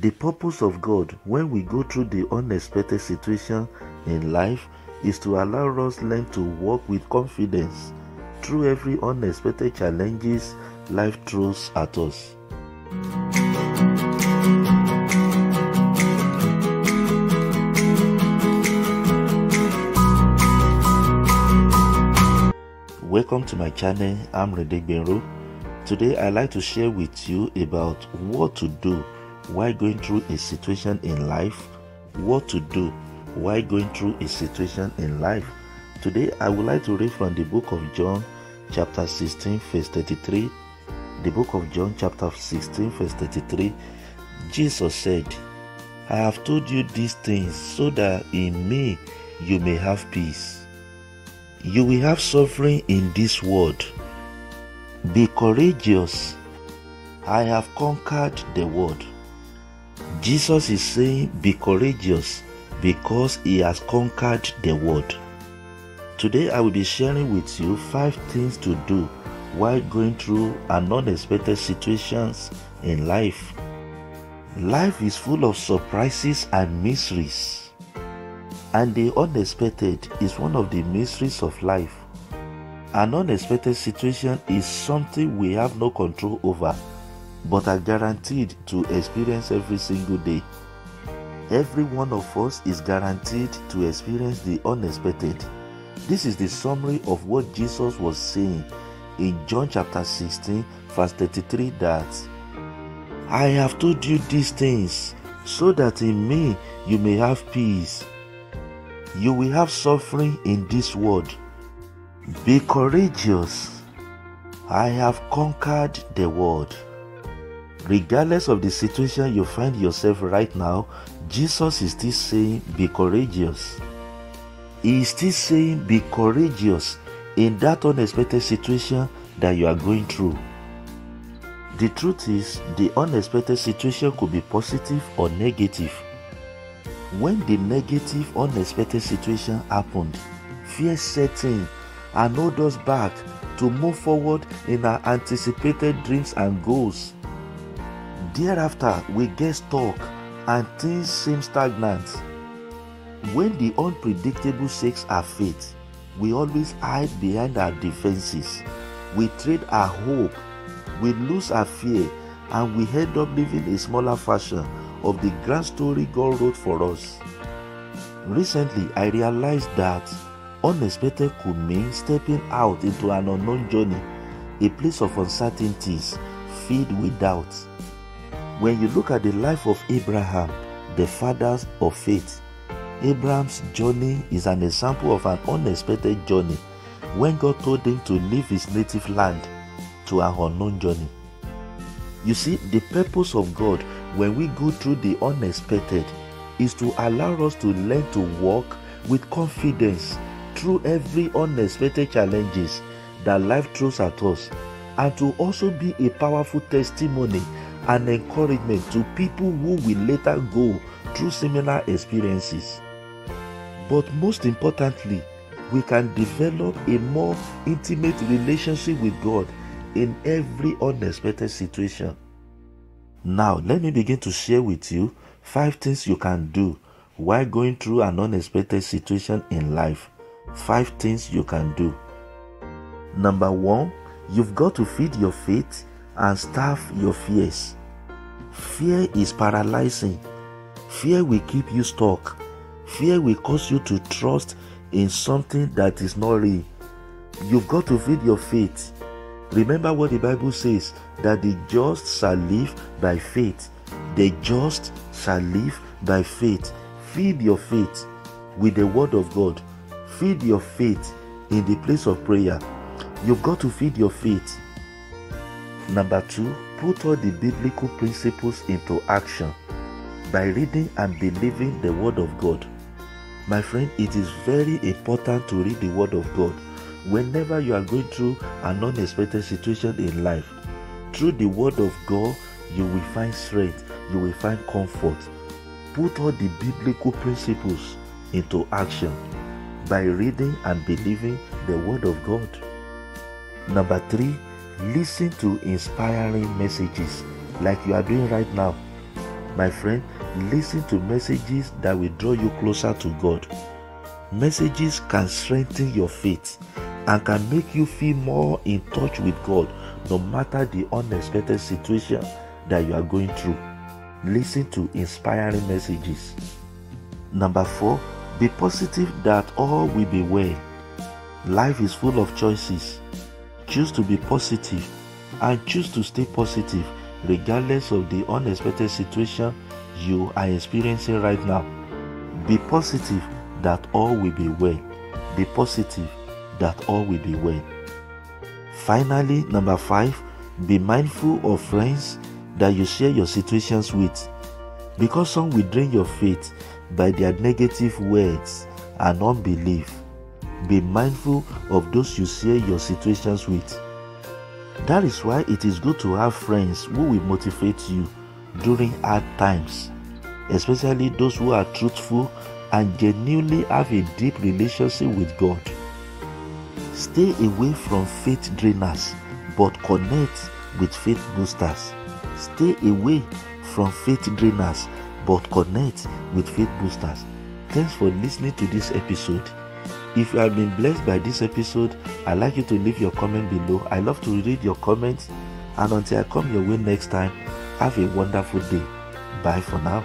The purpose of God when we go through the unexpected situation in life is to allow us learn to walk with confidence through every unexpected challenges life throws at us. Welcome to my channel. I'm Rinde Gbenro. Today I'd like to share with you about what to do while going through a situation in life. What to do while going through a situation in life. Today I would like to read from the book of John, chapter 16, verse 33. The book of John, chapter 16, verse 33. Jesus said, I have told you these things so that in me you may have peace. You will have suffering in this world. Be courageous. I have conquered the world. Jesus is saying, Be courageous because he has conquered the world. Today, I will be sharing with you five things to do while going through an unexpected situations in life. Life is full of surprises and mysteries. And the unexpected is one of the mysteries of life. An unexpected situation is something we have no control over, but are guaranteed to experience every single day. Every one of us is guaranteed to experience the unexpected. This is the summary of what Jesus was saying in John chapter 16, verse 33 that I have told you these things so that in me you may have peace. You will have suffering in this world. Be courageous. I have conquered the world. Regardless of the situation you find yourself right now, Jesus is still saying, Be courageous. He is still saying, Be courageous in that unexpected situation that you are going through. The truth is, the unexpected situation could be positive or negative. When the negative, unexpected situation happened, fear set in and hold us back to move forward in our anticipated dreams and goals. Thereafter, we get stuck and things seem stagnant. When the unpredictable shakes our faith, we always hide behind our defenses. We trade our hope, we lose our fear, and we end up living a smaller version of the grand story God wrote for us. Recently, I realized that unexpected could mean stepping out into an unknown journey, a place of uncertainties filled with doubts. When you look at the life of Abraham, the fathers of faith, Abraham's journey is an example of an unexpected journey when God told him to leave his native land to an unknown journey. You see, the purpose of God when we go through the unexpected is to allow us to learn to walk with confidence through every unexpected challenges that life throws at us and to also be a powerful testimony and encouragement to people who will later go through similar experiences. But most importantly, we can develop a more intimate relationship with God in every unexpected situation. Now, let me begin to share with you five things you can do while going through an unexpected situation in life. Five things you can do. Number one, you've got to feed your faith and starve your fears. Fear is paralyzing. Fear will keep you stuck. Fear will cause you to trust in something that is not real. You've got to feed your faith. Remember what the Bible says that the just shall live by faith. The just shall live by faith. Feed your faith with the word of God. Feed your faith in the place of prayer. You've got to feed your faith. Number two, put all the biblical principles into action by reading and believing the word of God. My friend, it is very important to read the word of God whenever you are going through an unexpected situation in life. Through the word of God, you will find strength, you will find comfort. Put all the biblical principles into action by reading and believing the word of God. Number three, listen to inspiring messages like you are doing right now. My friend, listen to messages that will draw you closer to God. Messages can strengthen your faith and can make you feel more in touch with God no matter the unexpected situation that you are going through. Listen to inspiring messages. Number four, be positive that all will be well. Life is full of choices. Choose to be positive and choose to stay positive regardless of the unexpected situation you are experiencing right now. Be positive that all will be well. Be positive that all will be well. Finally, number five, be mindful of friends that you share your situations with because some will drain your faith by their negative words and unbelief. Be mindful of those you share your situations with. That is why it is good to have friends who will motivate you during hard times, especially those who are truthful and genuinely have a deep relationship with God. Stay away from faith drainers but connect with faith boosters. Stay away from faith drainers but connect with faith boosters. Thanks for listening to this episode. If you have been blessed by this episode, I'd like you to leave your comment below. I love to read your comments. And until I come your way next time, have a wonderful day. Bye for now.